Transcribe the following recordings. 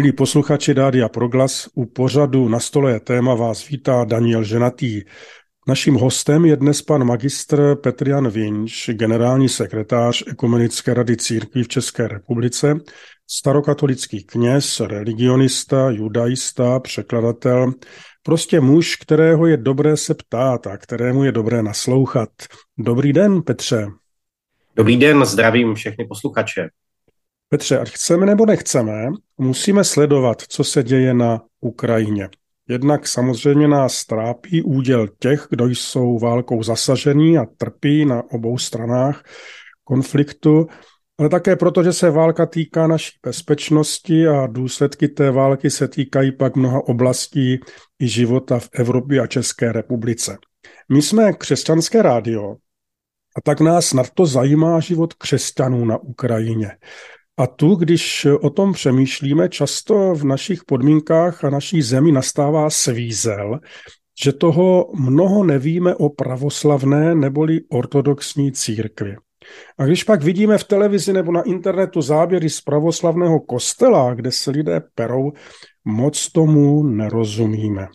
Milí posluchači Dádia Proglas, u pořadu Na stole je téma vás vítá Daniel Ženatý. Naším hostem je dnes pan magistr Petrian Vinč, generální sekretář Ekumenické rady církví v České republice, starokatolický kněz, religionista, judaista, překladatel, prostě muž, kterého je dobré se ptát a kterému je dobré naslouchat. Dobrý den, Petře. Dobrý den, zdravím všechny posluchače. Petře, ať chceme nebo nechceme, musíme sledovat, co se děje na Ukrajině. Jednak samozřejmě nás trápí úděl těch, kdo jsou válkou zasažení a trpí na obou stranách konfliktu, ale také proto, že se válka týká naší bezpečnosti a důsledky té války se týkají pak mnoha oblastí i života v Evropě a České republice. My jsme křesťanské rádio a tak nás nad to zajímá život křesťanů na Ukrajině. A tu, když o tom přemýšlíme, často v našich podmínkách a naší zemi nastává svízel, že toho mnoho nevíme o pravoslavné neboli ortodoxní církvi. A když pak vidíme v televizi nebo na internetu záběry z pravoslavného kostela, kde se lidé perou, moc tomu nerozumíme.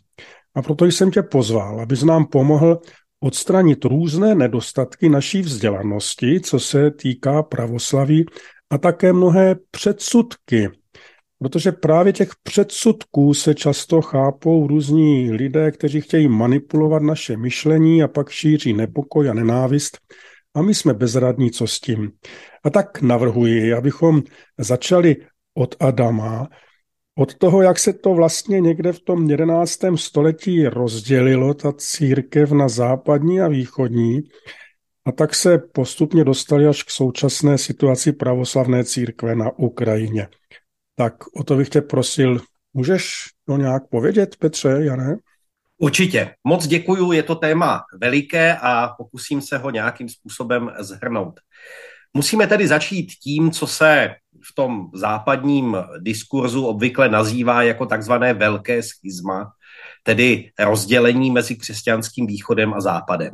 A proto jsem tě pozval, abys nám pomohl odstranit různé nedostatky naší vzdělanosti, co se týká pravoslaví a také mnohé předsudky, protože právě těch předsudků se často chápou různí lidé, kteří chtějí manipulovat naše myšlení a pak šíří nepokoj a nenávist. A my jsme bezradní, co s tím. A tak navrhuji, abychom začali od Adama, od toho, jak se to vlastně někde v tom 11. století rozdělilo, ta církev na západní a východní, a tak se postupně dostali až k současné situaci pravoslavné církve na Ukrajině. Tak o to bych tě prosil, můžeš to nějak povědět, Petře, Jané? Určitě. Moc děkuju, je to téma veliké a pokusím se ho nějakým způsobem zhrnout. Musíme tedy začít tím, co se v tom západním diskurzu obvykle nazývá jako takzvané velké schizma, tedy rozdělení mezi křesťanským východem a západem.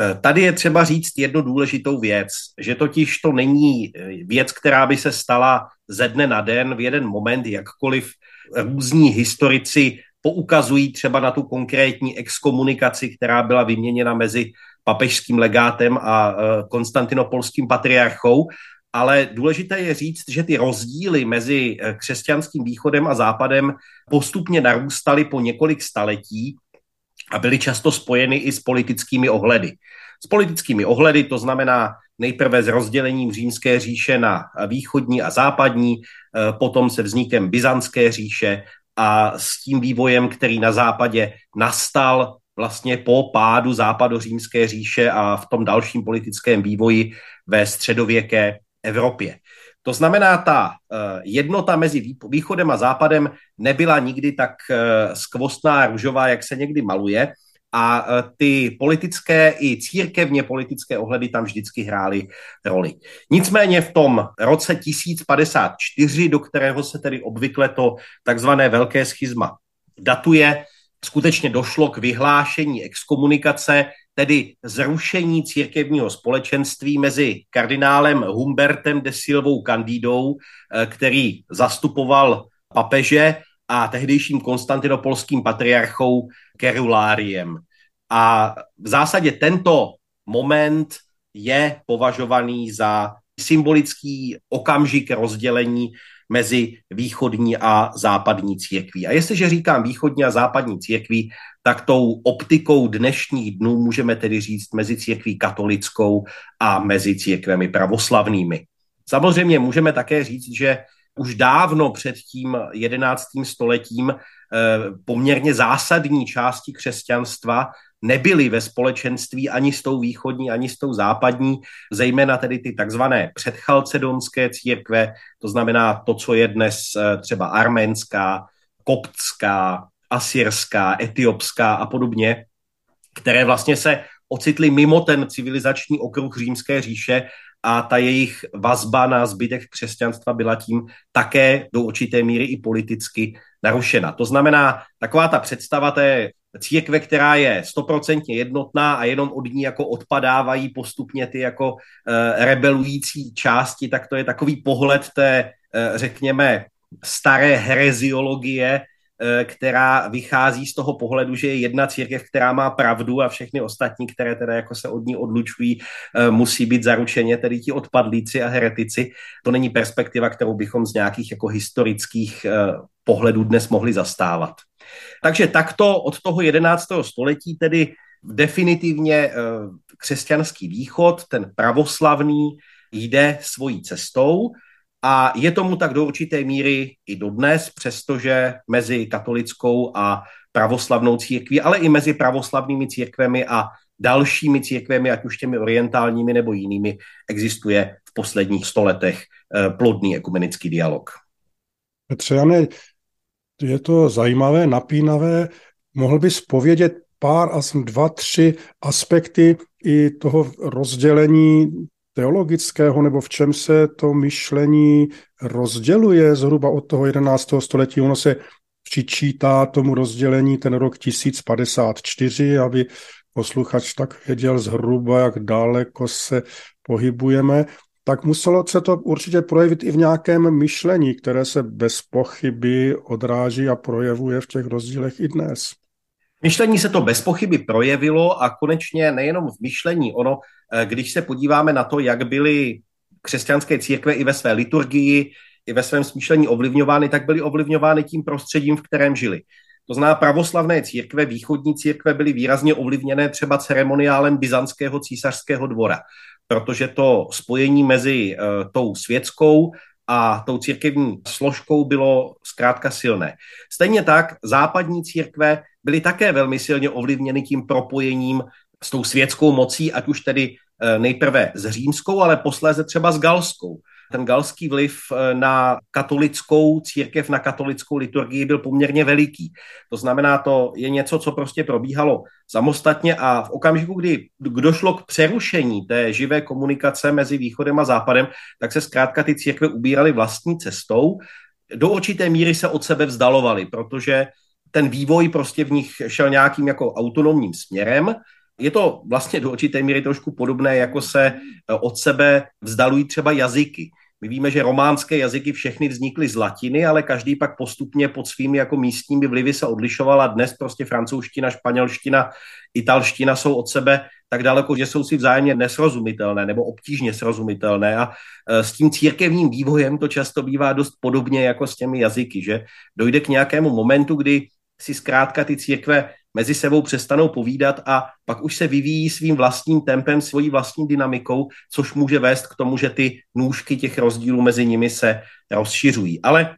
Eh, tady je třeba říct jednu důležitou věc, že totiž to není eh, věc, která by se stala ze dne na den v jeden moment, jakkoliv různí historici poukazují třeba na tu konkrétní exkomunikaci, která byla vyměněna mezi papežským legátem a eh, konstantinopolským patriarchou, ale důležité je říct, že ty rozdíly mezi křesťanským východem a západem postupně narůstaly po několik staletí a byly často spojeny i s politickými ohledy. S politickými ohledy to znamená nejprve s rozdělením římské říše na východní a západní, eh, potom se vznikem byzantské říše a s tím vývojem, který na západě nastal vlastně po pádu západořímské říše a v tom dalším politickém vývoji ve středověké Evropě. To znamená, ta eh, jednota mezi východem a západem nebyla nikdy tak eh, skvostná růžová, jak se někdy maluje, a eh, ty politické i církevně politické ohledy tam vždycky hrály roli. Nicméně v tom roce 1054, do kterého se tedy obvykle to takzvané velké schizma datuje, skutečně došlo k vyhlášení exkomunikace tedy zrušení církevního společenství mezi kardinálem Humbertem de Silvou Candidou, eh, který zastupoval papeže a tehdejším konstantinopolským patriarchou Keruláriem. A v zásadě tento moment je považovaný za symbolický okamžik rozdělení mezi východní a západní církví. A jestliže říkám východní a západní církví, tak tou optikou dnešních dnů můžeme tedy říct mezi církví katolickou a mezi církvemi pravoslavnými. Samozřejmě můžeme také říct, že už dávno před tím jedenáctým stoletím eh, poměrně zásadní části křesťanstva nebyly ve společenství ani s tou východní, ani s tou západní, zejména tedy ty takzvané předchalcedonské církve, to znamená to, co je dnes eh, třeba arménská, koptská, asyrská, etiopská a podobně, které vlastně se ocitly mimo ten civilizační okruh římské říše a ta jejich vazba na zbytek křesťanstva byla tím také do určité míry i politicky narušena. To znamená, taková ta představa té církve, která je stoprocentně jednotná a jenom od ní jako odpadávají postupně ty jako e, rebelující části, tak to je takový pohled té, e, řekněme, staré hereziologie, Eh, která vychází z toho pohledu, že je jedna církev, která má pravdu a všechny ostatní, které teda jako se od ní odlučují, eh, musí být zaručeně tedy ti odpadlíci a heretici. To není perspektiva, kterou bychom z nějakých jako historických eh, pohledů dnes mohli zastávat. Takže takto od toho 11. století tedy definitivně křesťanský východ, ten pravoslavný, jde svojí cestou a je tomu tak do určité míry i dodnes, přestože mezi katolickou a pravoslavnou církví, ale i mezi pravoslavnými církvemi a dalšími církvemi, ať už těmi orientálními nebo jinými, existuje v posledních stoletech eh, plodný ekumenický dialog. Petře, Jane, je to zajímavé, napínavé. Mohl bys povědět pár, asi dva, tři aspekty i toho rozdělení teologického, nebo v čem se to myšlení rozděluje zhruba od toho 11. století. Ono se přičítá tomu rozdělení ten rok 1054, aby posluchač tak věděl zhruba, jak daleko se pohybujeme, tak muselo se to určitě projevit i v nějakém myšlení, které se bez pochyby odráží a projevuje v těch rozdílech i dnes. Myšlení se to bez pochyby projevilo a konečně nejenom v myšlení, ono, eh, když se podíváme na to, jak byly křesťanské církve i ve své liturgii, i ve svém smýšlení ovlivňovány, tak byly ovlivňovány tím prostředím, v kterém žili. To znamená, pravoslavné církve, východní církve byly výrazně ovlivněné třeba ceremoniálem byzantského císařského dvora, protože to spojení mezi uh, tou světskou a tou církevní složkou bylo zkrátka silné. Stejně tak západní církve byly také velmi silně ovlivněny tím propojením s tou světskou mocí, ať už tedy eh, nejprve s římskou, ale posléze třeba s galskou ten galský vliv eh, na katolickou církev, na katolickou liturgii byl poměrně veliký. To znamená, to je něco, co prostě probíhalo samostatně a v okamžiku, kdy došlo k přerušení té živé komunikace mezi východem a západem, tak se zkrátka ty církve ubíraly vlastní cestou. Do určité míry se od sebe vzdalovaly, protože ten vývoj prostě v nich šel nějakým jako autonomním směrem je to vlastně do určité míry trošku podobné, jako se od sebe vzdalují třeba jazyky. My víme, že románské jazyky všechny vznikly z latiny, ale každý pak postupně pod svými jako místními vlivy se odlišoval a dnes prostě francouzština, španělština, italština jsou od sebe tak daleko, že jsou si vzájemně nesrozumitelné nebo obtížně srozumitelné a eh, s tím církevním vývojem to často bývá dost podobně jako s těmi jazyky, že dojde k nějakému momentu, kdy si zkrátka ty církve mezi sebou přestanou povídat a pak už se vyvíjí svým vlastním tempem, svojí vlastní dynamikou, což může vést k tomu, že ty nůžky těch rozdílů mezi nimi se rozšiřují. Ale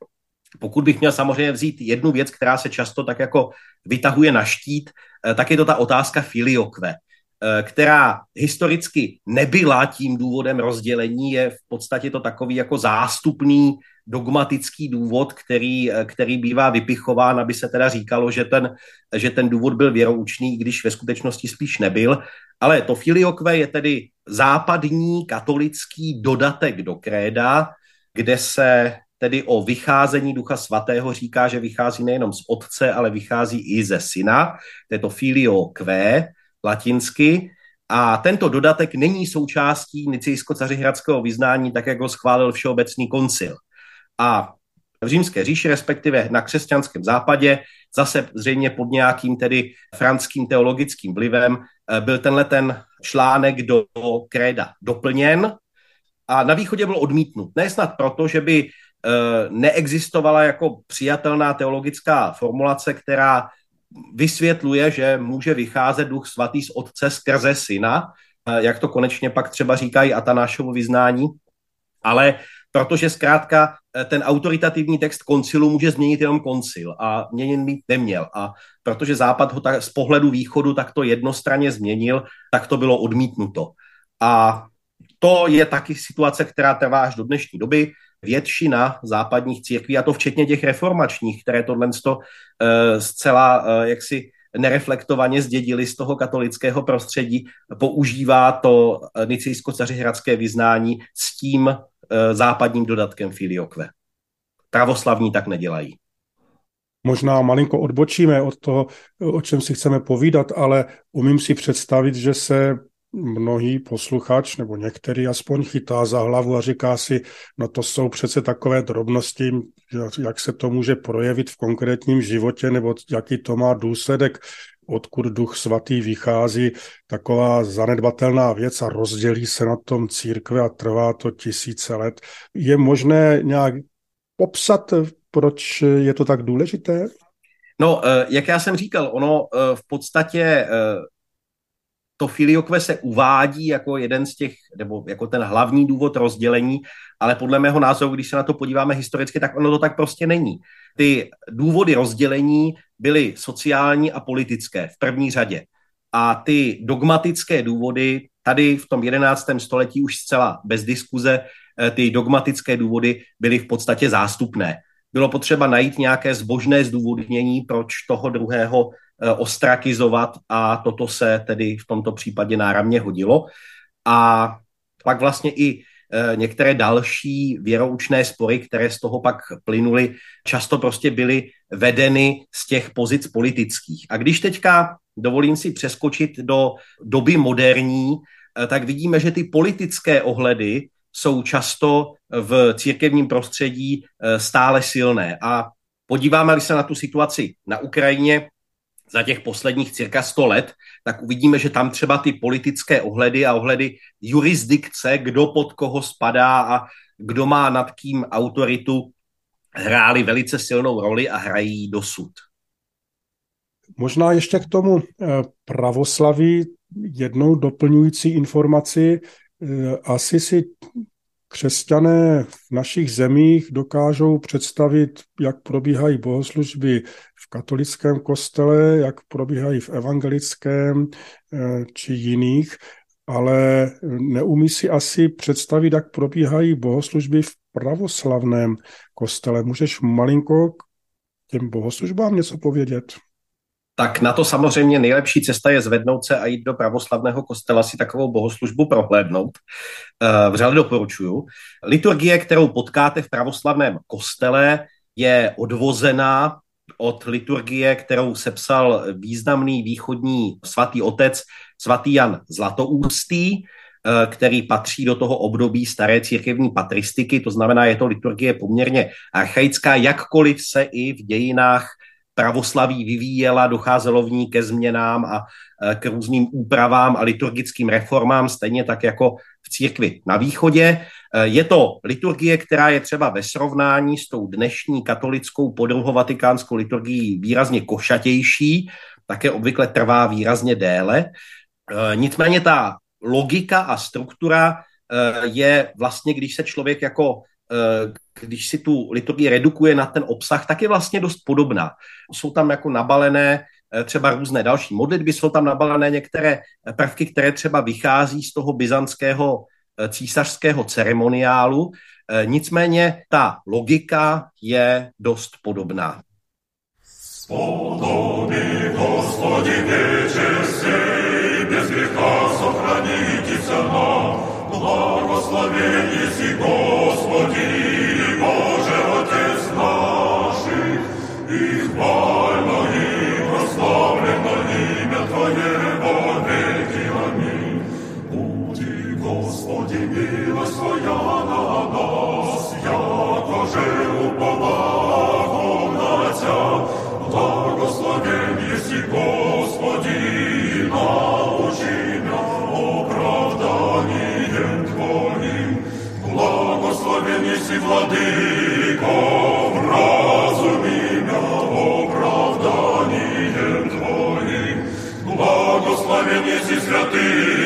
pokud bych měl samozřejmě vzít jednu věc, která se často tak jako vytahuje na štít, eh, tak je to ta otázka filiokve, eh, která historicky nebyla tím důvodem rozdělení, je v podstatě to takový jako zástupný dogmatický důvod, který, který bývá vypichován, aby se teda říkalo, že ten, že ten důvod byl věroučný, když ve skutečnosti spíš nebyl. Ale to filiokve je tedy západní katolický dodatek do kréda, kde se tedy o vycházení Ducha Svatého říká, že vychází nejenom z Otce, ale vychází i ze Syna. To je to filio que, latinsky. A tento dodatek není součástí nicejsko-cařihradského vyznání, tak jak ho schválil Všeobecný koncil. A v římské říši, respektive na křesťanském západě, zase zřejmě pod nějakým tedy franským teologickým vlivem, eh, byl tenhle ten článek do kréda doplněn a na východě byl odmítnut. Ne snad proto, že by eh, neexistovala jako přijatelná teologická formulace, která vysvětluje, že může vycházet duch svatý z otce skrze syna, eh, jak to konečně pak třeba říkají Atanášovo vyznání, ale protože zkrátka ten autoritativní text koncilu může změnit jenom koncil a měnit mít neměl. A protože Západ ho tak z pohledu východu takto jednostranně změnil, tak to bylo odmítnuto. A to je taky situace, která trvá až do dnešní doby. Většina západních církví, a to včetně těch reformačních, které tohle uh, zcela uh, jaksi nereflektovaně zdědili z toho katolického prostředí, používá to nicejsko-cařihradské vyznání s tím Eh, západním dodatkem filiokve. Pravoslavní tak nedělají. Možná malinko odbočíme od toho, o čem si chceme povídat, ale umím si představit, že se mnohý posluchač, nebo některý aspoň chytá za hlavu a říká si, no to jsou přece takové drobnosti, jak se to může projevit v konkrétním životě, nebo jaký to má důsledek, odkud duch svatý vychází, taková zanedbatelná věc a rozdělí se na tom církve a trvá to tisíce let. Je možné nějak popsat, proč je to tak důležité? No, eh, jak já jsem říkal, ono eh, v podstatě eh, to filiokve se uvádí jako jeden z těch, nebo jako ten hlavní důvod rozdělení, ale podle mého názoru, když se na to podíváme historicky, tak ono to tak prostě není. Ty důvody rozdělení byly sociální a politické v první řadě. A ty dogmatické důvody tady v tom 11. století už zcela bez diskuze, ty dogmatické důvody byly v podstatě zástupné bylo potřeba najít nějaké zbožné zdůvodnění, proč toho druhého eh, ostrakizovat a toto se tedy v tomto případě náramně hodilo. A pak vlastně i eh, některé další věroučné spory, které z toho pak plynuly, často prostě byly vedeny z těch pozic politických. A když teďka dovolím si přeskočit do doby moderní, eh, tak vidíme, že ty politické ohledy jsou často v církevním prostředí eh, stále silné. A podíváme se na tu situaci na Ukrajině za těch posledních cirka 100 let, tak uvidíme, že tam třeba ty politické ohledy a ohledy jurisdikce, kdo pod koho spadá a kdo má nad kým autoritu, hrály velice silnou roli a hrají dosud. Možná ještě k tomu eh, pravoslaví jednou doplňující informaci. Eh, asi si křesťané v našich zemích dokážou představit, jak probíhají bohoslužby v katolickém kostele, jak probíhají v evangelickém eh, či jiných, ale neumí si asi představit, jak probíhají bohoslužby v pravoslavném kostele. Můžeš malinko k těm bohoslužbám něco povědět? tak na to samozřejmě nejlepší cesta je zvednout se a jít do pravoslavného kostela si takovou bohoslužbu prohlédnout. Eh, vřele doporučuju. Liturgie, kterou potkáte v pravoslavném kostele, je odvozená od liturgie, kterou sepsal významný východní svatý otec svatý Jan Zlatoústý, eh, který patří do toho období staré církevní patristiky, to znamená, je to liturgie poměrně archaická, jakkoliv se i v dějinách pravoslaví vyvíjela, docházelo v ní ke změnám a e, k různým úpravám a liturgickým reformám, stejně tak jako v církvi na východě. E, je to liturgie, která je třeba ve srovnání s tou dnešní katolickou podruhovatikánskou liturgií výrazně košatější, také obvykle trvá výrazně déle. E, nicméně ta logika a struktura je vlastně, když se člověk jako Eh, když si tu liturgii redukuje na ten obsah, tak je vlastně dost podobná. Jsou tam jako nabalené eh, třeba různé další modlitby, jsou tam nabalené některé prvky, které třeba vychází z toho byzantského eh, císařského ceremoniálu. Nicméně ta logika je dost podobná. Spodobí, hospodine, že si bez Господи, Боже, Отець наших, і хвала. ти владико, разумі оправданням твоїм, благословені зі святим.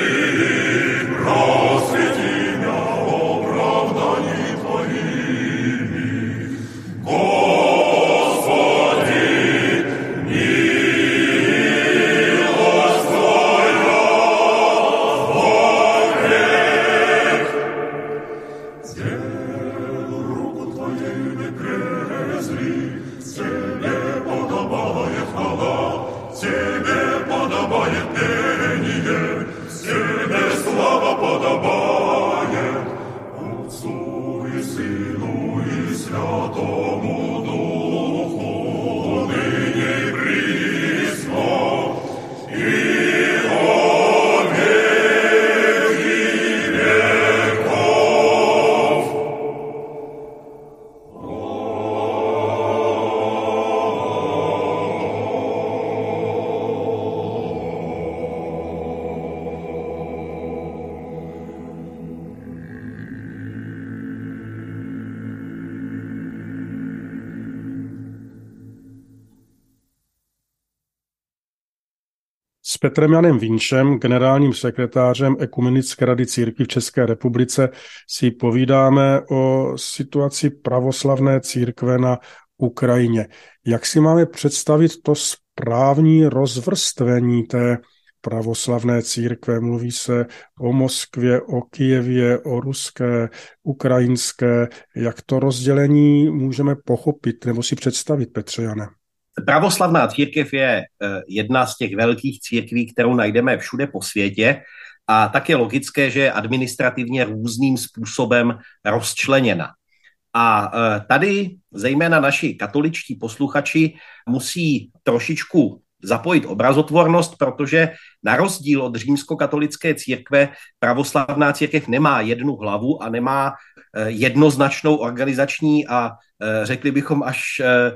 Petrem Janem Vínčem, generálním sekretářem Ekumenické rady církví v České republice, si povídáme o situaci pravoslavné církve na Ukrajině. Jak si máme představit to správní rozvrstvení té pravoslavné církve. Mluví se o Moskvě, o Kijevě, o ruské, ukrajinské. Jak to rozdělení můžeme pochopit nebo si představit, Petře Jane? Pravoslavná církev je eh, jedna z těch velkých církví, kterou najdeme všude po světě a tak je logické, že je administrativně různým způsobem rozčleněna. A eh, tady zejména naši katoličtí posluchači musí trošičku zapojit obrazotvornost, protože na rozdíl od římskokatolické církve pravoslavná církev nemá jednu hlavu a nemá eh, jednoznačnou organizační a eh, řekli bychom až eh,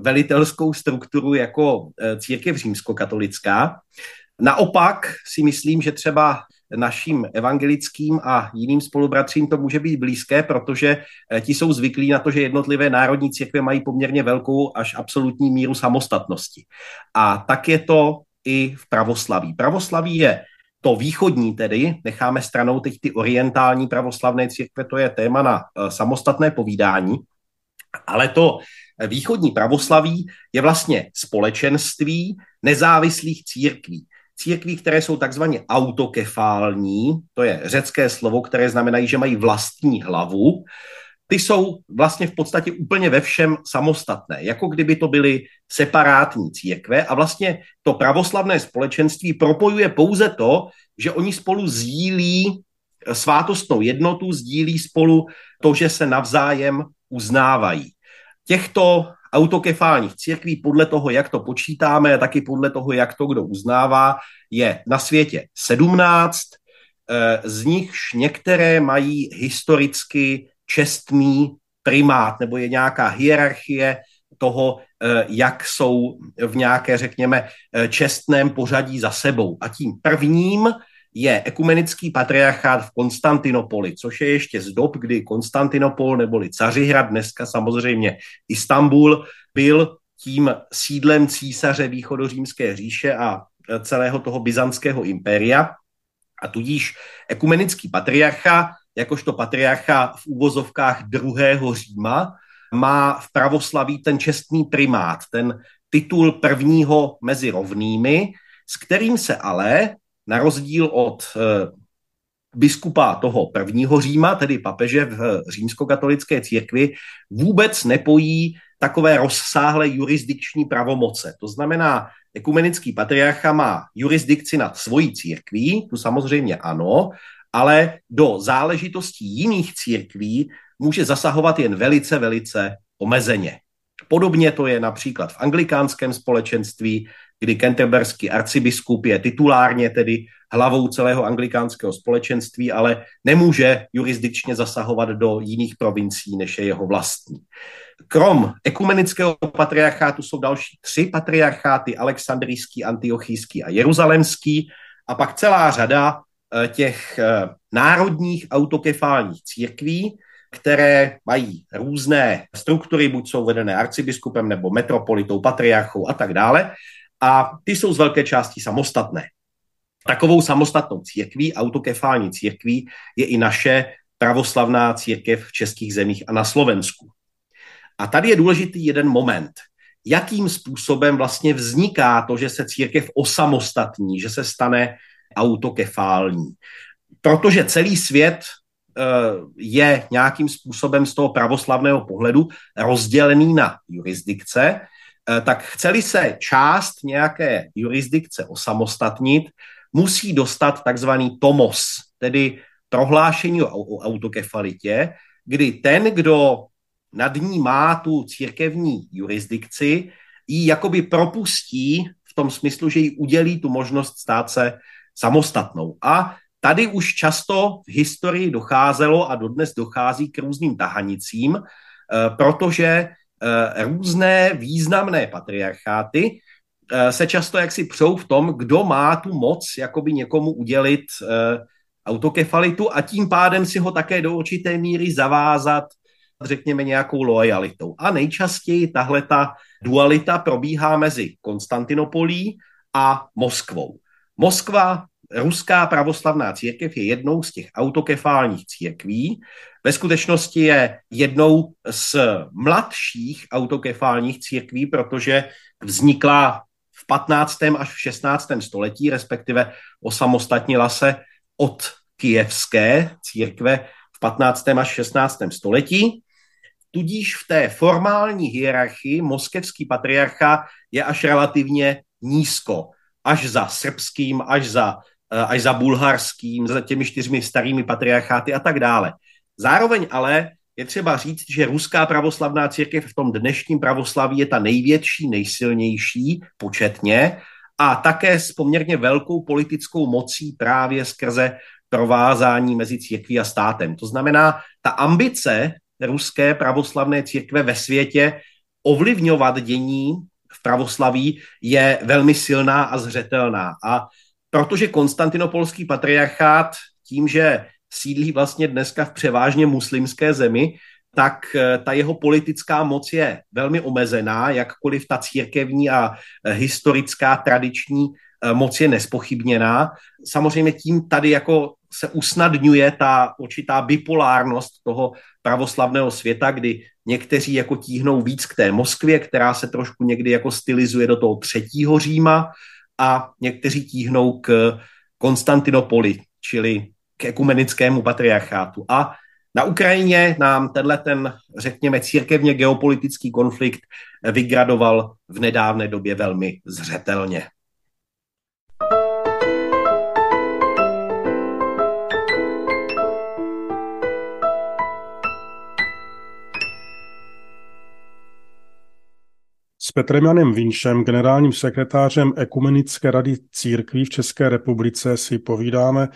velitelskou strukturu jako církev římskokatolická. Naopak si myslím, že třeba našim evangelickým a jiným spolubratřím to může být blízké, protože eh, ti jsou zvyklí na to, že jednotlivé národní církve mají poměrně velkou až absolutní míru samostatnosti. A tak je to i v pravoslaví. Pravoslaví je to východní tedy, necháme stranou teď ty orientální pravoslavné církve, to je téma na eh, samostatné povídání, ale to východní pravoslaví je vlastně společenství nezávislých církví církví, které jsou takzvaně autokefální, to je řecké slovo, které znamenají, že mají vlastní hlavu, ty jsou vlastně v podstatě úplně ve všem samostatné, jako kdyby to byly separátní církve a vlastně to pravoslavné společenství propojuje pouze to, že oni spolu sdílí svátostnou jednotu, sdílí spolu to, že se navzájem uznávají. Těchto autokefálních církví podle toho, jak to počítáme, a taky podle toho, jak to kdo uznává, je na světě 17, eh, z nichž některé mají historicky čestný primát, nebo je nějaká hierarchie toho, eh, jak jsou v nějaké, řekněme, eh, čestném pořadí za sebou. A tím prvním je ekumenický patriarchát v Konstantinopoli, což je ještě z dob, kdy Konstantinopol neboli Cařihrad, dneska samozřejmě Istanbul, byl tím sídlem císaře východořímské říše a celého toho byzantského impéria. A tudíž ekumenický patriarcha, jakožto patriarcha v úvozovkách druhého Říma, má v pravoslaví ten čestný primát, ten titul prvního mezi rovnými, s kterým se ale na rozdíl od eh, biskupa toho prvního Říma, tedy papeže v římskokatolické církvi, vůbec nepojí takové rozsáhlé jurisdikční pravomoce. To znamená, ekumenický patriarcha má jurisdikci nad svojí církví, tu samozřejmě ano, ale do záležitostí jiných církví může zasahovat jen velice, velice omezeně. Podobně to je například v anglikánském společenství, kdy kenterberský arcibiskup je titulárně tedy hlavou celého anglikánského společenství, ale nemůže jurisdikčně zasahovat do jiných provincií, než je jeho vlastní. Krom ekumenického patriarchátu jsou další tři patriarcháty, alexandrijský, antiochijský a jeruzalemský, a pak celá řada eh, těch eh, národních autokefálních církví, které mají různé struktury, buď jsou vedené arcibiskupem nebo metropolitou, patriarchou a tak dále a ty jsou z velké části samostatné. Takovou samostatnou církví, autokefální církví, je i naše pravoslavná církev v českých zemích a na Slovensku. A tady je důležitý jeden moment. Jakým způsobem vlastně vzniká to, že se církev osamostatní, že se stane autokefální. Protože celý svět eh, je nějakým způsobem z toho pravoslavného pohledu rozdělený na jurisdikce, tak chceli se část nějaké jurisdikce osamostatnit, musí dostat takzvaný tomos, tedy prohlášení o autokefalitě, kdy ten, kdo nad ní má tu církevní jurisdikci, ji jakoby propustí v tom smyslu, že jí udělí tu možnost stát se samostatnou. A tady už často v historii docházelo a dodnes dochází k různým tahanicím, eh, protože Eh, různé významné patriarcháty eh, se často jaksi přou v tom, kdo má tu moc jakoby někomu udělit eh, autokefalitu a tím pádem si ho také do určité míry zavázat, řekněme, nějakou lojalitou. A nejčastěji tahle ta dualita probíhá mezi Konstantinopolí a Moskvou. Moskva, ruská pravoslavná církev, je jednou z těch autokefálních církví. Ve skutečnosti je jednou z mladších autokefálních církví, protože vznikla v 15. až v 16. století, respektive osamostatnila se od kijevské církve v 15. až 16. století. Tudíž v té formální hierarchii moskevský patriarcha je až relativně nízko, až za srbským, až za, až za bulharským, za těmi čtyřmi starými patriarcháty a tak dále. Zároveň ale je třeba říct, že ruská pravoslavná církev v tom dnešním pravoslaví je ta největší, nejsilnější početně a také s poměrně velkou politickou mocí právě skrze provázání mezi církví a státem. To znamená, ta ambice ruské pravoslavné církve ve světě ovlivňovat dění v pravoslaví je velmi silná a zřetelná. A protože konstantinopolský patriarchát tím, že sídlí vlastně dneska v převážně muslimské zemi, tak eh, ta jeho politická moc je velmi omezená, jakkoliv ta církevní a eh, historická tradiční eh, moc je nespochybněná. Samozřejmě tím tady jako se usnadňuje ta určitá bipolárnost toho pravoslavného světa, kdy někteří jako tíhnou víc k té Moskvě, která se trošku někdy jako stylizuje do toho třetího Říma a někteří tíhnou k Konstantinopoli, čili k ekumenickému patriarchátu. A na Ukrajině nám tenhle ten, řekněme, církevně geopolitický konflikt vygradoval v nedávné době velmi zřetelně. S Petrem Janem Vinšem, generálním sekretářem Ekumenické rady církví v České republice, si povídáme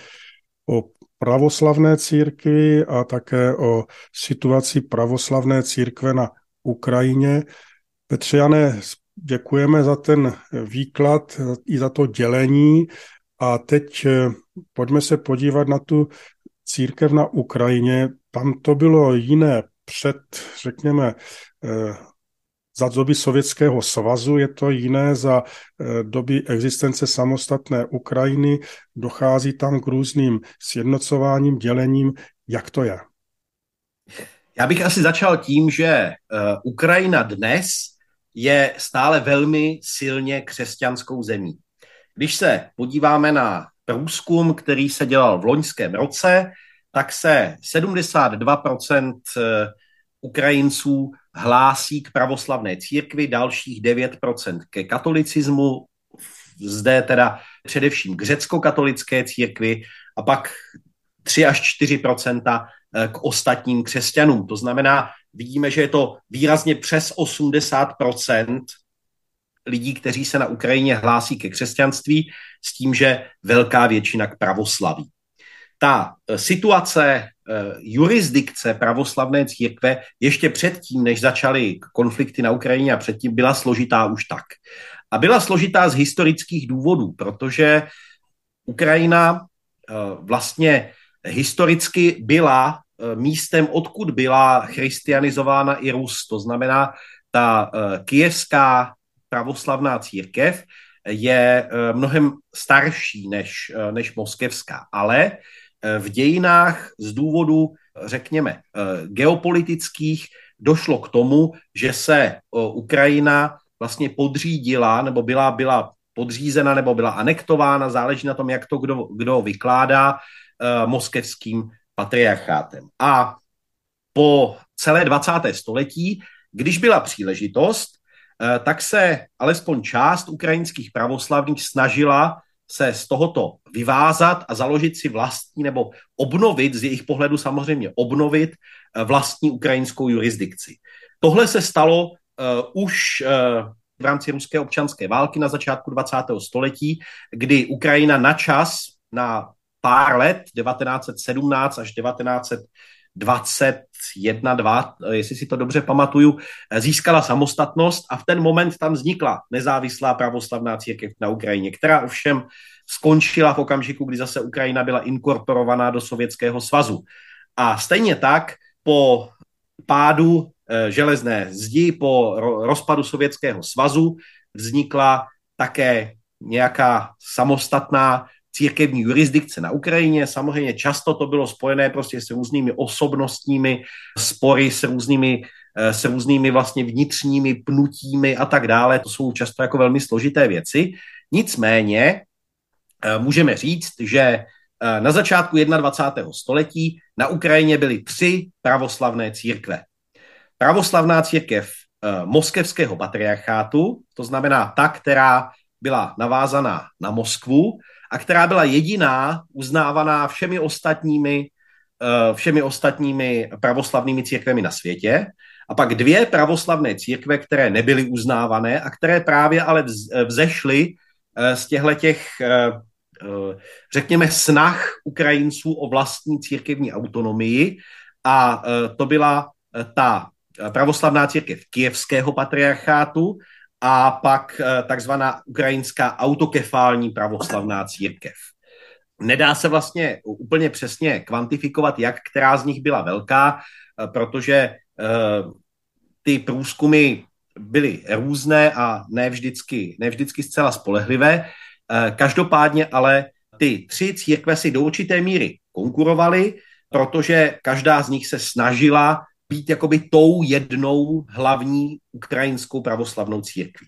o pravoslavné církvi a také o situaci pravoslavné církve na Ukrajině. Petře Jane, děkujeme za ten výklad i za to dělení a teď eh, pojďme se podívat na tu církev na Ukrajině. Tam to bylo jiné před, řekněme, eh, za doby Sovětského svazu, je to jiné za eh, doby existence samostatné Ukrajiny, dochází tam k různým sjednocováním, dělením. Jak to je? Já bych asi začal tím, že uh, Ukrajina dnes je stále velmi silně křesťanskou zemí. Když se podíváme na průzkum, který se dělal v loňském roce, tak se 72% eh, Ukrajinců hlásí k pravoslavné církvi, dalších 9% ke katolicismu, zde teda především k řecko-katolické církvi a pak 3 až 4 eh, k ostatním křesťanům. To znamená, vidíme, že je to výrazně přes 80% lidí, kteří se na Ukrajině hlásí ke křesťanství, s tím, že velká většina k pravoslaví. Ta eh, situace Eh, jurisdikce pravoslavné církve ještě předtím, než začaly konflikty na Ukrajině a předtím, byla složitá už tak. A byla složitá z historických důvodů, protože Ukrajina eh, vlastně historicky byla místem, odkud byla christianizována i Rus. To znamená, ta kijevská pravoslavná církev je mnohem starší než, než moskevská, ale v dějinách z důvodu, řekněme, eh, geopolitických došlo k tomu, že se eh, Ukrajina vlastně podřídila, nebo byla, byla podřízena, nebo byla anektována, záleží na tom, jak to kdo, kdo vykládá, eh, moskevským patriarchátem. A po celé 20. století, když byla příležitost, tak se alespoň část ukrajinských pravoslavných snažila se z tohoto vyvázat a založit si vlastní nebo obnovit, z jejich pohledu samozřejmě obnovit eh, vlastní ukrajinskou jurisdikci. Tohle se stalo uh, už uh, v rámci ruské občanské války na začátku 20. století, kdy Ukrajina na čas, na pár let, 1917 až 1921, 2, jestli si to dobře pamatuju, získala samostatnost a v ten moment tam vznikla nezávislá pravoslavná církev na Ukrajině, která ovšem skončila v okamžiku, kdy zase Ukrajina byla inkorporovaná do Sovětského svazu. A stejně tak po pádu e, železné zdi, po ro, rozpadu Sovětského svazu vznikla také nějaká samostatná církevní jurisdikce na Ukrajině. Samozřejmě často to bylo spojené prostě s různými osobnostními spory, s různými eh, s různými vlastně vnitřními pnutími a tak dále. To jsou často jako velmi složité věci. Nicméně eh, můžeme říct, že eh, na začátku 21. století na Ukrajině byly tři pravoslavné církve. Pravoslavná církev moskevského patriarchátu, to znamená ta, která byla navázaná na Moskvu a která byla jediná uznávaná všemi ostatními, eh, všemi ostatními pravoslavnými církvemi na světě. A pak dvě pravoslavné církve, které nebyly uznávané a které právě ale vzešly eh, z těchto těch, eh, řekněme, snah Ukrajinců o vlastní církevní autonomii. A to byla ta pravoslavná církev kijevského patriarchátu a pak eh, takzvaná ukrajinská autokefální pravoslavná církev. Nedá se vlastně úplně přesně kvantifikovat, jak která z nich byla velká, eh, protože eh, ty průzkumy byly různé a ne vždycky, ne vždycky zcela spolehlivé. Každopádně ale ty tři církve si do určité míry konkurovaly, protože každá z nich se snažila být jakoby tou jednou hlavní ukrajinskou pravoslavnou církví.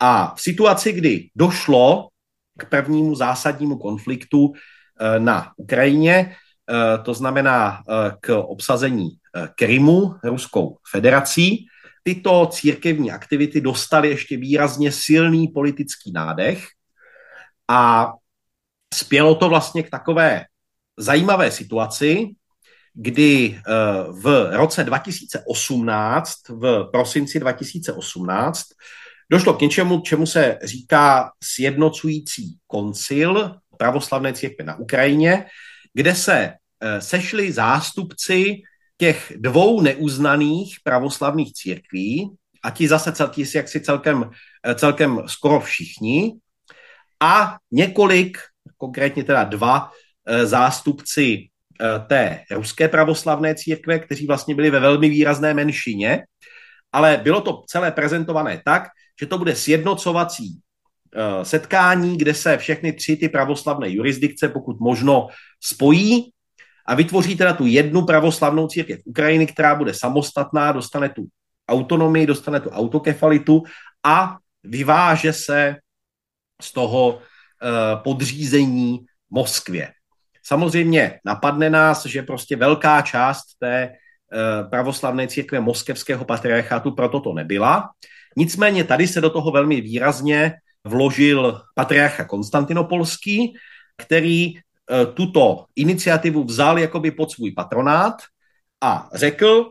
A v situaci, kdy došlo k prvnímu zásadnímu konfliktu eh, na Ukrajině, eh, to znamená eh, k obsazení Krymu Ruskou federací, tyto církevní aktivity dostaly ještě výrazně silný politický nádech a spělo to vlastně k takové zajímavé situaci, kdy eh, v roce 2018, v prosinci 2018, došlo k něčemu, čemu se říká sjednocující koncil pravoslavné církve na Ukrajině, kde se eh, sešli zástupci těch dvou neuznaných pravoslavných církví, a ti zase ti si jaksi celkem, eh, celkem skoro všichni, a několik, konkrétně teda dva zástupci té ruské pravoslavné církve, kteří vlastně byli ve velmi výrazné menšině, ale bylo to celé prezentované tak, že to bude sjednocovací eh, setkání, kde se všechny tři ty pravoslavné jurisdikce, pokud možno, spojí a vytvoří teda tu jednu pravoslavnou církev Ukrajiny, která bude samostatná, dostane tu autonomii, dostane tu autokefalitu a vyváže se z toho eh, podřízení Moskvě. Samozřejmě napadne nás, že prostě velká část té eh, pravoslavné církve moskevského patriarchátu proto to nebyla. Nicméně tady se do toho velmi výrazně vložil patriarcha Konstantinopolský, který eh, tuto iniciativu vzal jakoby pod svůj patronát a řekl,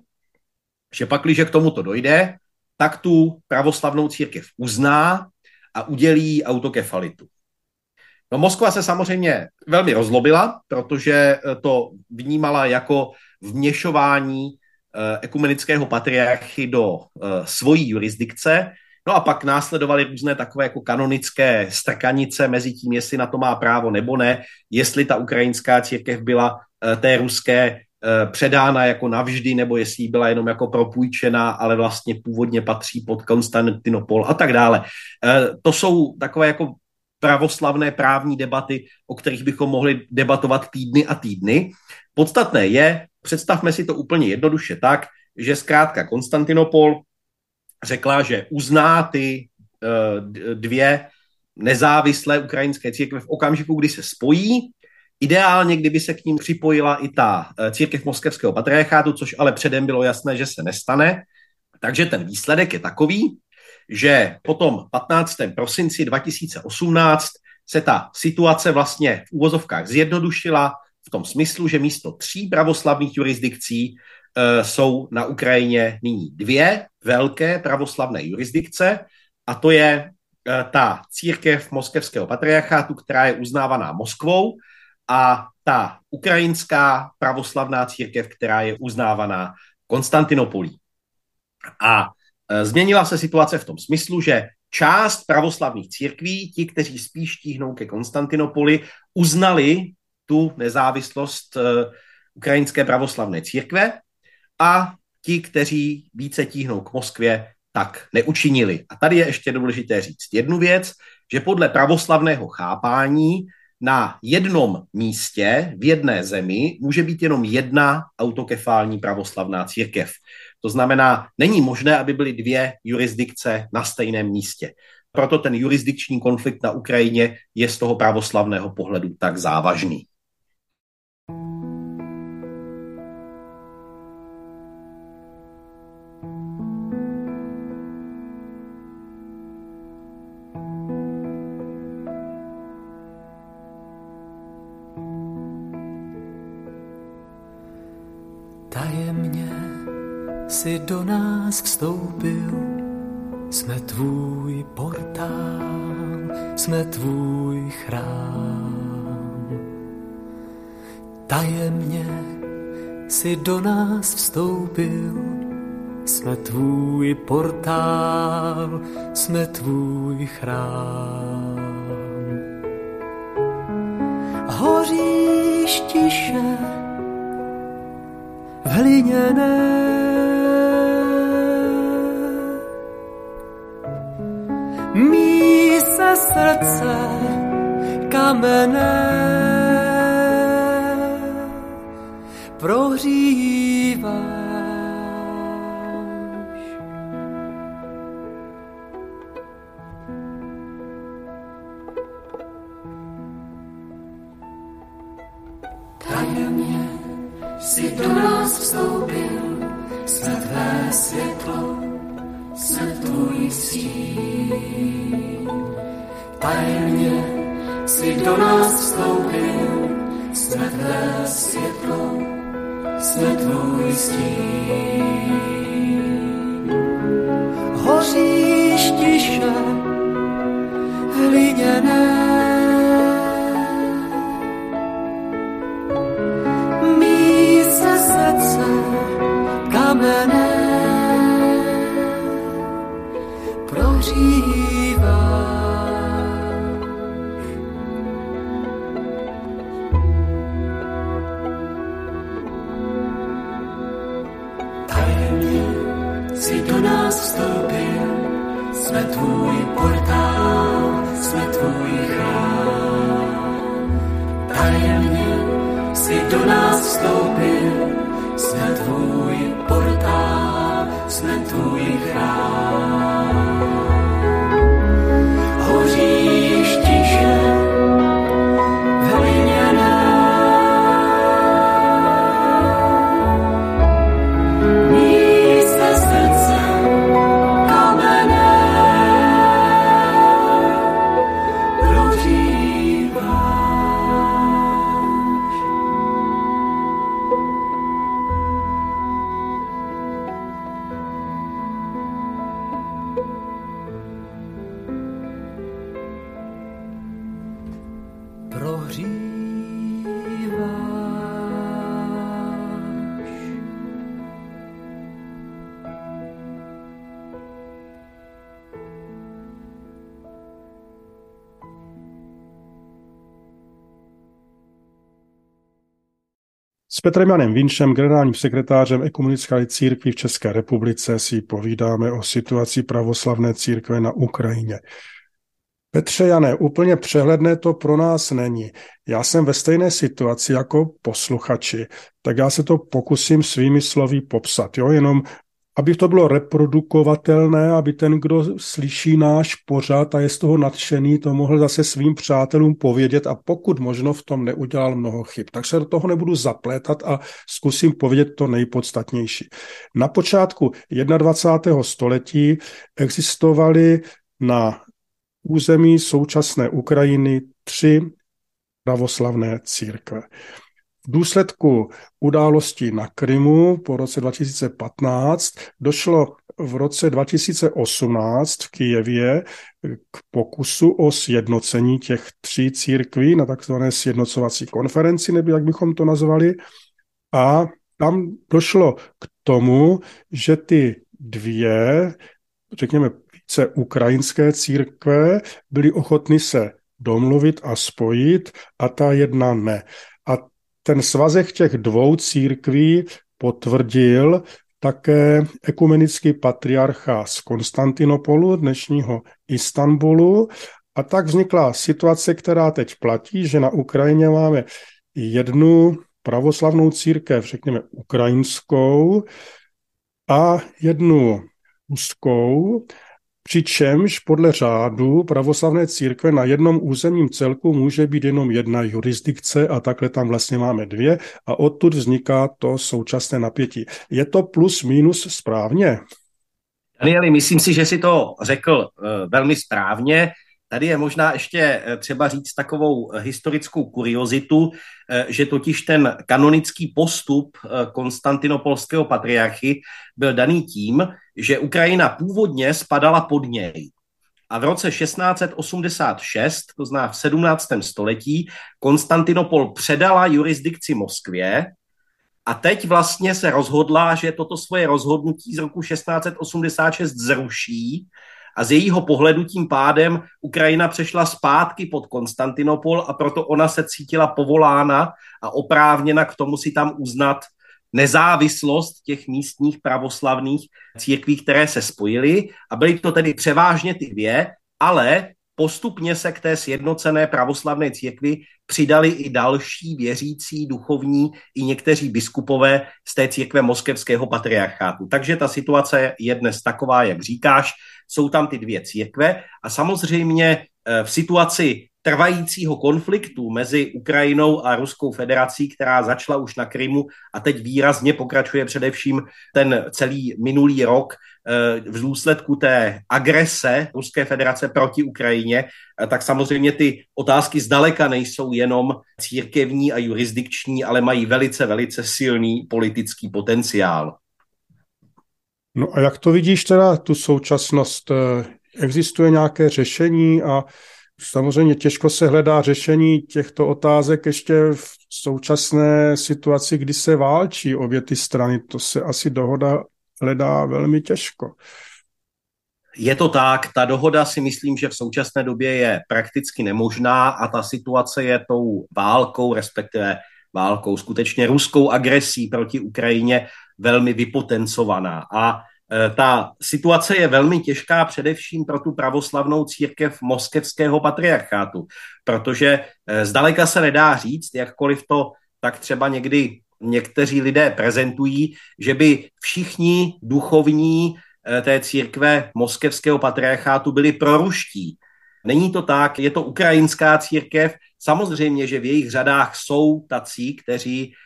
že pakliže k tomuto dojde, tak tu pravoslavnou církev uzná a udělí autokefalitu. No Moskva se samozřejmě velmi rozlobila, protože eh, to vnímala jako vměšování eh, ekumenického patriarchy do eh, svojí jurisdikce. No a pak následovaly různé takové jako kanonické strkanice mezi tím, jestli na to má právo nebo ne, jestli ta ukrajinská církev byla té ruské předána jako navždy, nebo jestli byla jenom jako propůjčená, ale vlastně původně patří pod Konstantinopol a tak dále. To jsou takové jako pravoslavné právní debaty, o kterých bychom mohli debatovat týdny a týdny. Podstatné je, představme si to úplně jednoduše tak, že zkrátka Konstantinopol řekla, že uzná ty eh, dvě nezávislé ukrajinské církve v okamžiku, kdy se spojí. Ideálně, kdyby se k ním připojila i ta eh, církev moskevského patriarchátu, což ale předem bylo jasné, že se nestane. Takže ten výsledek je takový, že potom 15. prosinci 2018 se ta situace vlastně v úvozovkách zjednodušila v tom smyslu, že místo tří pravoslavných jurisdikcí e, jsou na Ukrajině nyní dvě velké pravoslavné jurisdikce a to je e, ta církev moskevského patriarchátu, která je uznávaná Moskvou a ta ukrajinská pravoslavná církev, která je uznávaná Konstantinopolí. A změnila se situace v tom smyslu, že část pravoslavných církví, ti, kteří spíš tíhnou ke Konstantinopoli, uznali tu nezávislost eh, ukrajinské pravoslavné církve a ti, kteří více tíhnou k Moskvě, tak neučinili. A tady je ještě důležité říct jednu věc, že podle pravoslavného chápání na jednom místě v jedné zemi může být jenom jedna autokefální pravoslavná církev. To znamená, není možné, aby byly dvě jurisdikce na stejném místě. Proto ten jurisdikční konflikt na Ukrajině je z toho pravoslavného pohledu tak závažný. Si do nás vstoupil, jsme tvůj portál, jsme tvůj chrám. Tajemně si do nás vstoupil, jsme tvůj portál, jsme tvůj chrám. Hoříš tiše v hliněné srdce kamené prohříváš. Tajemně si do nás vstoupil, jsme tvé světlo, jsme tvůj stín. Petrem Janem Vinčem, generálním sekretářem Ekumenické církví v České republice, si povídáme o situaci pravoslavné církve na Ukrajině. Petře Jané, úplně přehledné to pro nás není. Já jsem ve stejné situaci jako posluchači, tak já se to pokusím svými slovy popsat. Jo? Jenom aby to bylo reprodukovatelné, aby ten, kdo slyší náš pořad a je z toho nadšený, to mohl zase svým přátelům povědět a pokud možno v tom neudělal mnoho chyb. Tak se do toho nebudu zaplétat a zkusím povědět to nejpodstatnější. Na počátku 21. století existovaly na území současné Ukrajiny tři pravoslavné církve. V důsledku událostí na Krymu po roce 2015 došlo v roce 2018 v Kijevě k pokusu o sjednocení těch tří církví na takzvané sjednocovací konferenci, nebo jak bychom to nazvali. A tam došlo k tomu, že ty dvě, řekněme, více ukrajinské církve byly ochotny se domluvit a spojit a ta jedna ne ten svazek těch dvou církví potvrdil také ekumenický patriarcha z Konstantinopolu, dnešního Istanbulu, A tak vznikla situace, která teď platí, že na Ukrajině máme jednu pravoslavnou církev, řekněme ukrajinskou, a jednu ruskou, přičemž podle řádu pravoslavné církve na jednom územním celku může být jenom jedna jurisdikce a takhle tam vlastně máme dvě a odtud vzniká to současné napětí. Je to plus minus správně? Danieli, myslím si, že si to řekl uh, velmi správně. Tady je možná ještě eh, třeba říct takovou historickou kuriozitu, eh, že totiž ten kanonický postup konstantinopolského patriarchy byl daný tím, že Ukrajina původně spadala pod něj. A v roce 1686, to zná v 17. století, Konstantinopol předala jurisdikci Moskvě a teď vlastně se rozhodla, že toto svoje rozhodnutí z roku 1686 zruší a z jejího pohledu tím pádem Ukrajina přešla zpátky pod Konstantinopol a proto ona se cítila povolána a oprávněna k tomu si tam uznat nezávislost těch místních pravoslavných církví, které se spojily a byly to tedy převážně ty dvě, ale postupně se k té sjednocené pravoslavné církvi přidali i další věřící, duchovní i někteří biskupové z té církve moskevského patriarchátu. Takže ta situace je dnes taková, jak říkáš, jsou tam ty dvě církve a samozřejmě eh, v situaci trvajícího konfliktu mezi Ukrajinou a Ruskou federací, která začala už na Krymu a teď výrazně pokračuje především ten celý minulý rok eh, v důsledku té agrese Ruské federace proti Ukrajině, eh, tak samozřejmě ty otázky zdaleka nejsou jenom církevní a jurisdikční, ale mají velice, velice silný politický potenciál. No a jak to vidíš teda, tu současnost? Eh, existuje nějaké řešení a Samozřejmě těžko se hledá řešení těchto otázek ještě v současné situaci, kdy se válčí obě ty strany. To se asi dohoda hledá velmi těžko. Je to tak, ta dohoda si myslím, že v současné době je prakticky nemožná a ta situace je tou válkou, respektive válkou, skutečně ruskou agresí proti Ukrajině velmi vypotencovaná. A ta situace je velmi těžká především pro tu pravoslavnou církev moskevského patriarchátu, protože eh, zdaleka se nedá říct, jakkoliv to tak třeba někdy někteří lidé prezentují, že by všichni duchovní eh, té církve moskevského patriarchátu byli proruští. Není to tak, je to ukrajinská církev. Samozřejmě, že v jejich řadách jsou tací, kteří Eh,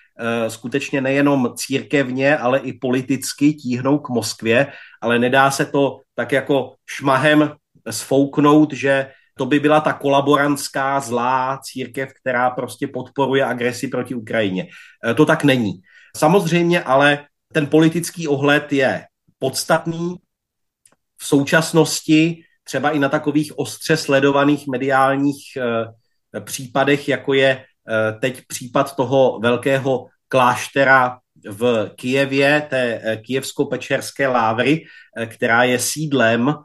skutečně nejenom církevně, ale i politicky tíhnou k Moskvě, ale nedá se to tak jako šmahem sfouknout, že to by byla ta kolaborantská zlá církev, která prostě podporuje agresi proti Ukrajině. Eh, to tak není. Samozřejmě ale ten politický ohled je podstatný. V současnosti třeba i na takových ostře sledovaných mediálních eh, případech, jako je Eh, teď případ toho velkého kláštera v Kijevě, té eh, kijevsko-pečerské lávry, eh, která je sídlem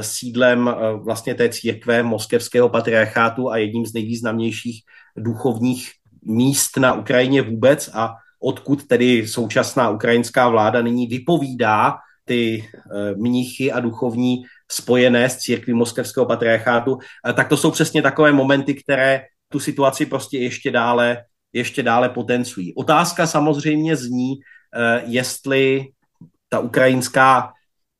sídlem vlastně té církve moskevského patriarchátu a jedním z nejvýznamnějších duchovních míst na Ukrajině vůbec. A odkud tedy současná ukrajinská vláda nyní vypovídá ty mnichy a duchovní spojené s církví moskevského patriarchátu, tak to jsou přesně takové momenty, které tu situaci prostě ještě dále, ještě dále potencují. Otázka samozřejmě zní, eh, jestli ta ukrajinská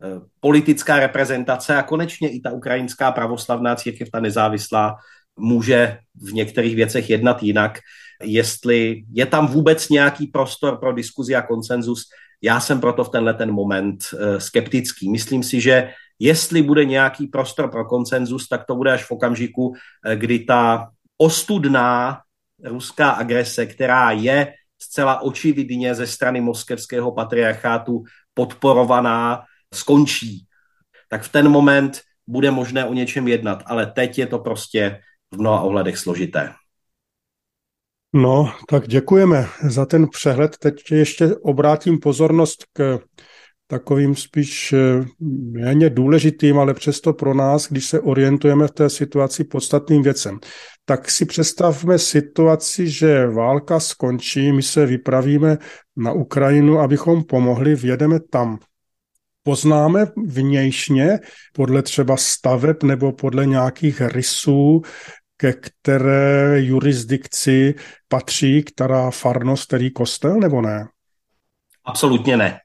eh, politická reprezentace a konečně i ta ukrajinská pravoslavná církev, ta nezávislá, může v některých věcech jednat jinak, jestli je tam vůbec nějaký prostor pro diskuzi a konsenzus. Já jsem proto v tenhle ten moment eh, skeptický. Myslím si, že jestli bude nějaký prostor pro konsenzus, tak to bude až v okamžiku, kdy ta ostudná ruská agrese, která je zcela očividně ze strany moskevského patriarchátu podporovaná, skončí. Tak v ten moment bude možné o něčem jednat, ale teď je to prostě v mnoha ohledech složité. No, tak děkujeme za ten přehled. Teď ještě obrátím pozornost k takovým spíš eh, méně důležitým, ale přesto pro nás, když se orientujeme v té situaci podstatným věcem. Tak si představme situaci, že válka skončí, my se vypravíme na Ukrajinu, abychom pomohli, vjedeme tam. poznáme vnějšně podle třeba staveb nebo podle nějakých rysů, ke které jurisdikci patří, která farnost, který kostel, nebo ne? Absolutně ne.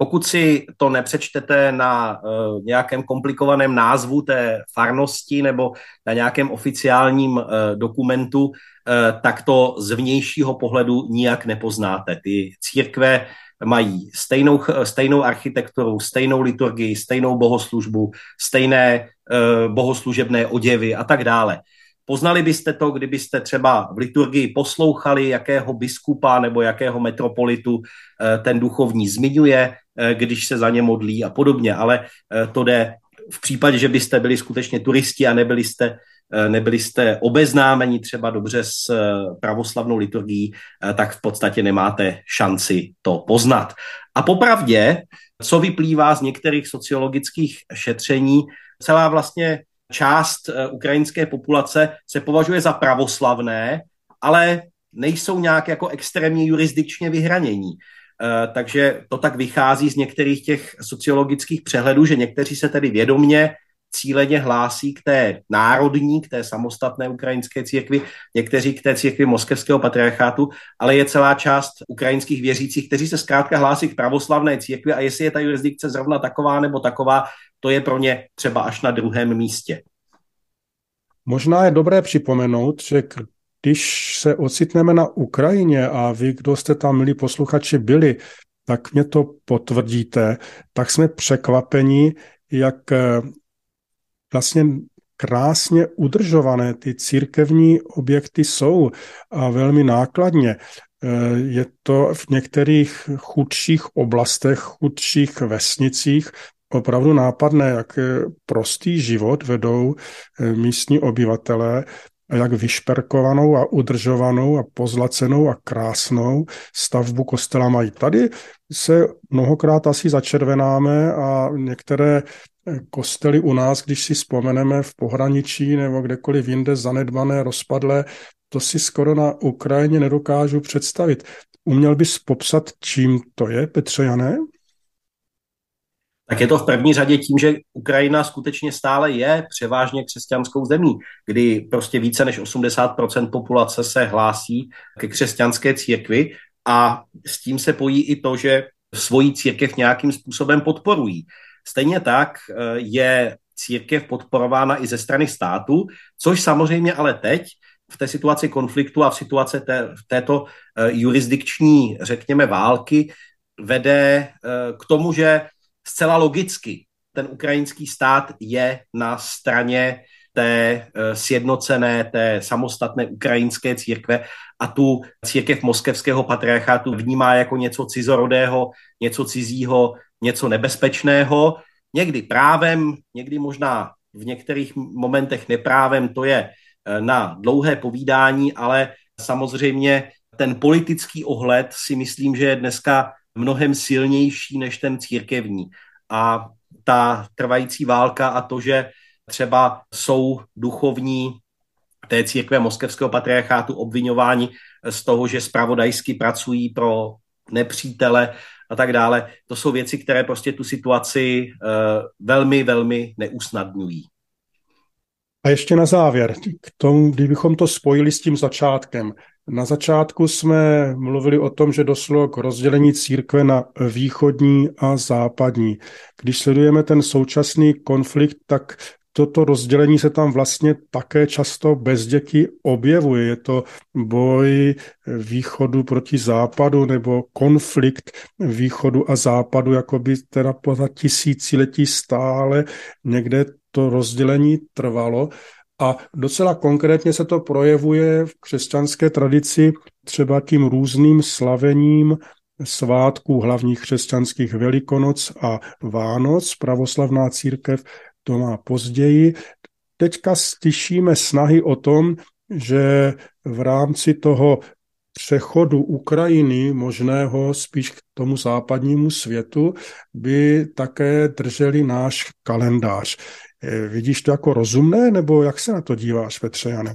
Pokud si to nepřečtete na uh, nějakém komplikovaném názvu té farnosti nebo na nějakém oficiálním uh, dokumentu, uh, tak to z vnějšího pohledu nijak nepoznáte. Ty církve mají stejnou, stejnou architekturu, stejnou liturgii, stejnou bohoslužbu, stejné bohoslužebné oděvy a tak dále. Poznali byste to, kdybyste třeba v liturgii poslouchali, jakého biskupa nebo jakého metropolitu ten duchovní zmiňuje, když se za ně modlí a podobně, ale eh, to jde v případě, že byste byli skutečně turisti a nebyli jste, nebyli jste obeznámeni třeba dobře s pravoslavnou liturgií, tak v podstatě nemáte šanci to poznat. A popravdě, co vyplývá z některých sociologických šetření, celá vlastně část eh, ukrajinské populace se považuje za pravoslavné, ale nejsou nějak jako extrémně jurisdikčně vyhranění. Eh, takže to tak vychází z některých těch sociologických přehledů, že někteří se tedy vědomně cíleně hlásí k té národní, k té samostatné ukrajinské církvi, někteří k té církvi moskevského patriarchátu, ale je celá část ukrajinských věřících, kteří se zkrátka hlásí k pravoslavné církvi a jestli je ta jurisdikce zrovna taková nebo taková, to je pro ně třeba až na druhém místě. Možná je dobré připomenout, že když se ocitneme na Ukrajině a vy, kdo jste tam, milí posluchači, byli, tak mě to potvrdíte, tak jsme překvapeni, jak eh, vlastně krásně udržované ty církevní objekty jsou a velmi nákladně. Eh, je to v některých chudších oblastech, chudších vesnicích, opravdu nápadné, jak prostý život vedou eh, místní obyvatelé jak vyšperkovanou a udržovanou a pozlacenou a krásnou stavbu kostela mají. Tady se mnohokrát asi začervenáme a některé eh, kostely u nás, když si vzpomeneme v pohraničí nebo kdekoliv jinde zanedbané, rozpadlé, to si skoro na Ukrajině nedokážu představit. Uměl bys popsat, čím to je, Petře Jané? Tak je to v první řadě tím, že Ukrajina skutečně stále je převážně křesťanskou zemí, kdy prostě více než 80% populace se hlásí ke křesťanské církvi a s tím se pojí i to, že svoji církev nějakým způsobem podporují. Stejně tak eh, je církev podporována i ze strany státu, což samozřejmě ale teď v té situaci konfliktu a v situaci té, v této eh, jurisdikční, řekněme, války vede eh, k tomu, že zcela logicky ten ukrajinský stát je na straně té eh, sjednocené, té samostatné ukrajinské církve a tu církev moskevského patriarchátu vnímá jako něco cizorodého, něco cizího, něco nebezpečného. Někdy právem, někdy možná v některých momentech neprávem, to je eh, na dlouhé povídání, ale samozřejmě ten politický ohled si myslím, že je dneska mnohem silnější než ten církevní. A ta trvající válka a to, že třeba jsou duchovní té církve moskevského patriarchátu obvinováni z toho, že spravodajsky pracují pro nepřítele a tak dále. To jsou věci, které prostě tu situaci uh, velmi, velmi neusnadňují. A ještě na závěr, k tomu, kdybychom to spojili s tím začátkem. Na začátku jsme mluvili o tom, že došlo k rozdělení církve na východní a západní. Když sledujeme ten současný konflikt, tak toto rozdělení se tam vlastně také často bezděky objevuje. Je to boj východu proti západu nebo konflikt východu a západu, jako by teda po tisíciletí stále někde to rozdělení trvalo. A docela konkrétně se to projevuje v křesťanské tradici třeba tím různým slavením svátků hlavních křesťanských Velikonoc a Vánoc. Pravoslavná církev to má později. Teďka slyšíme snahy o tom, že v rámci toho přechodu Ukrajiny, možného spíš k tomu západnímu světu, by také drželi náš kalendář. Eh, vidíš to jako rozumné, nebo jak se na to díváš, Petře Jane?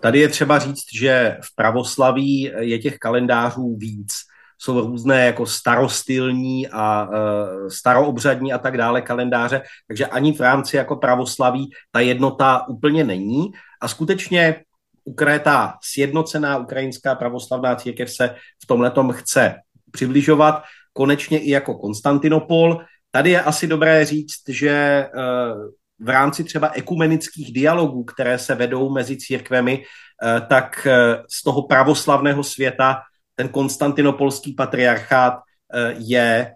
Tady je třeba říct, že v pravoslaví je těch kalendářů víc. jsou různé jako starostylní a uh, staroobřadní a tak dále kalendáře, takže ani v rámci jako pravoslaví ta jednota úplně není a skutečně ukréta sjednocená ukrajinská pravoslavná církev se v tomhletom chce přibližovat, konečně i jako Konstantinopol. Tady je asi dobré říct, že uh, v rámci třeba ekumenických dialogů, které se vedou mezi církvemi, eh, tak eh, z toho pravoslavného světa ten konstantinopolský patriarchát eh, je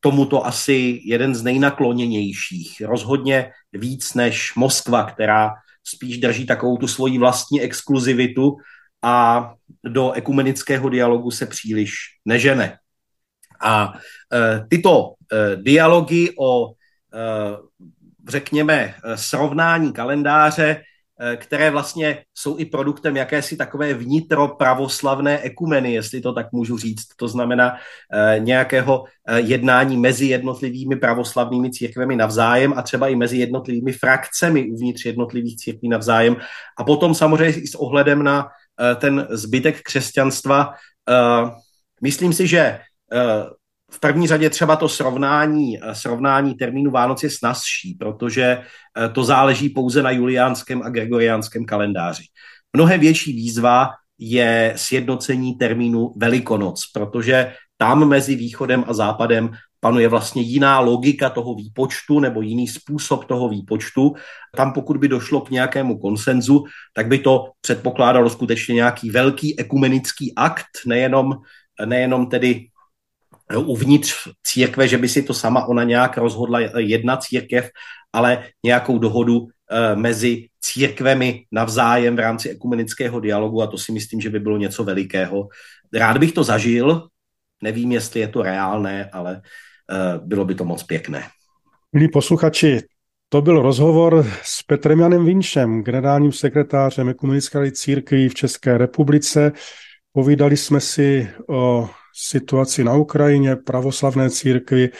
tomuto asi jeden z nejnakloněnějších. Rozhodně víc než Moskva, která spíš drží takovou tu svoji vlastní exkluzivitu a do ekumenického dialogu se příliš nežene. A tyto dialogy o řekněme, eh, srovnání kalendáře, které vlastně jsou i produktem jakési takové vnitro pravoslavné ekumeny, jestli to tak můžu říct. To znamená nějakého jednání mezi jednotlivými pravoslavnými církvemi navzájem a třeba i mezi jednotlivými frakcemi uvnitř jednotlivých církví navzájem. A potom samozřejmě i s ohledem na ten zbytek křesťanstva. Myslím si, že v první řadě třeba to srovnání, eh, srovnání termínu Vánoc je snazší, protože eh, to záleží pouze na juliánském a gregoriánském kalendáři. Mnohem větší výzva je sjednocení termínu Velikonoc, protože tam mezi východem a západem panuje vlastně jiná logika toho výpočtu nebo jiný způsob toho výpočtu. Tam pokud by došlo k nějakému konsenzu, tak by to předpokládalo skutečně nějaký velký ekumenický akt, nejenom, nejenom tedy uvnitř církve, že by si to sama ona nějak rozhodla jedna církev, ale nějakou dohodu eh, mezi církvemi navzájem v rámci ekumenického dialogu a to si myslím, že by bylo něco velikého. Rád bych to zažil, nevím, jestli je to reálné, ale eh, bylo by to moc pěkné. Milí posluchači, to byl rozhovor s Petrem Janem Vinčem, generálním sekretářem Ekumenické církví v České republice. Povídali jsme si o situaci na Ukrajině, pravoslavné církvi.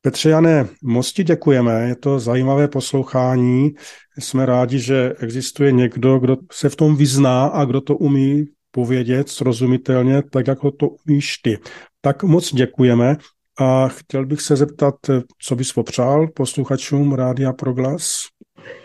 Petře Jané, moc ti děkujeme, je to zajímavé poslouchání. Jsme rádi, že existuje někdo, kdo se v tom vyzná a kdo to umí povědět srozumitelně, tak jako to umíš ty. Tak moc děkujeme a chtěl bych se zeptat, co bys popřál posluchačům Rádia Proglas?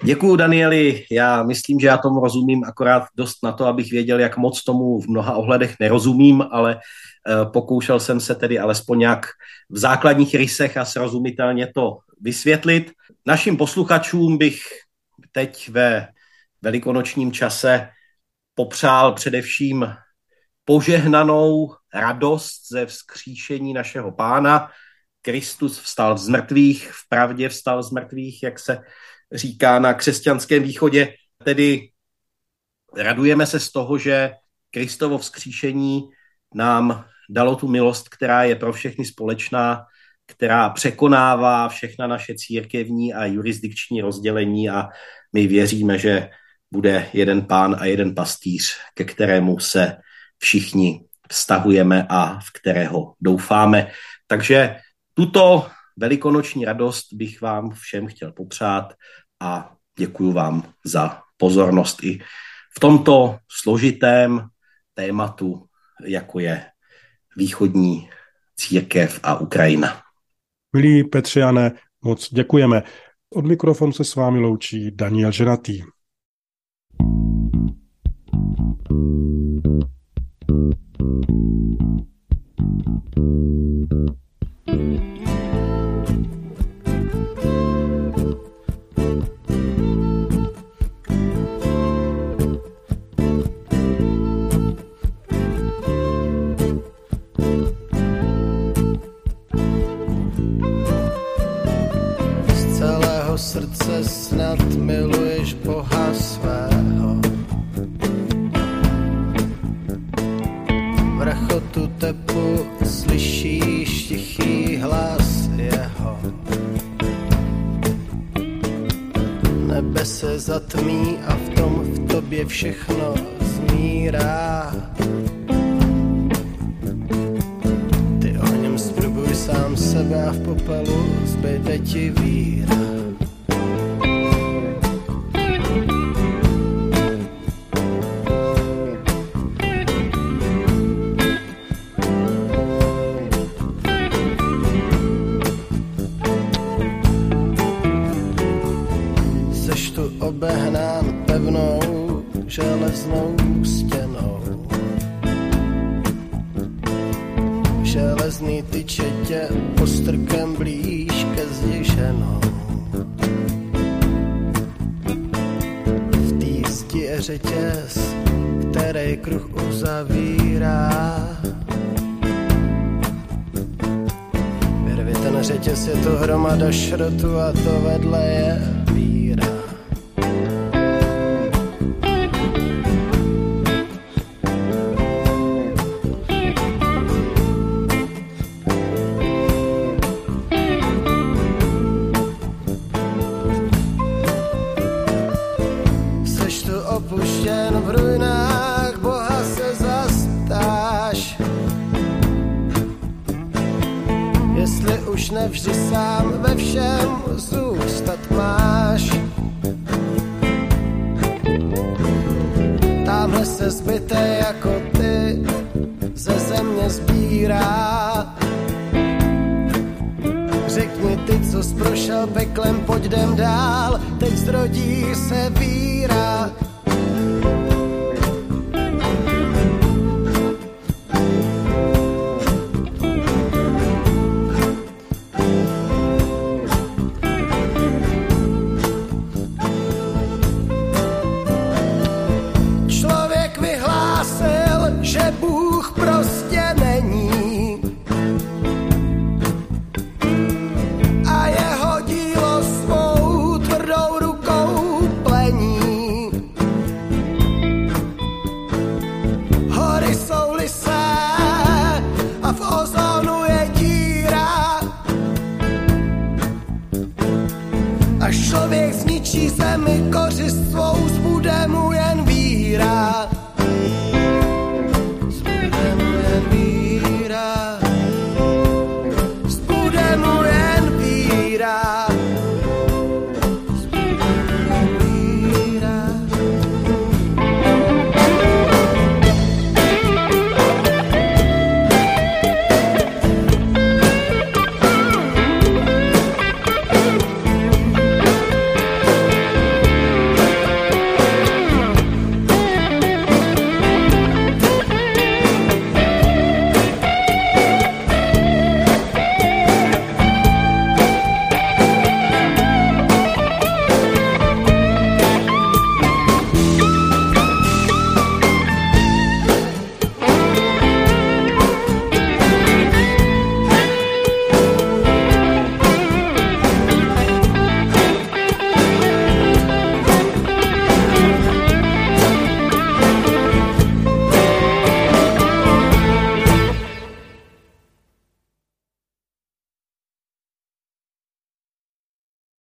Děkuju, Danieli. Já myslím, že já tomu rozumím akorát dost na to, abych věděl, jak moc tomu v mnoha ohledech nerozumím, ale Eh, pokoušel jsem se tedy alespoň nějak v základních rysech a srozumitelně to vysvětlit. Našim posluchačům bych teď ve velikonočním čase popřál především požehnanou radost ze vzkříšení našeho pána. Kristus vstal z mrtvých, v pravdě vstal z mrtvých, jak se říká na křesťanském východě. Tedy radujeme se z toho, že Kristovo vzkříšení nám dalo tu milost, která je pro všechny společná, která překonává všechna naše církevní a jurisdikční rozdělení a my věříme, že bude jeden pán a jeden pastýř, ke kterému se všichni vztahujeme a v kterého doufáme. Takže tuto velikonoční radost bych vám všem chtěl popřát a děkuji vám za pozornost i v tomto složitém tématu, jako je východní církev a Ukrajina. Milí Petře moc děkujeme. Od mikrofonu se s vámi loučí Daniel Ženatý. železnou stěnou. Železný tyče tě postrkem blíž ke zdiženou. V té zdi je řetěz, který kruh uzavírá. Vyrvi ten řetěz, je to hromada šrotu a to vedle je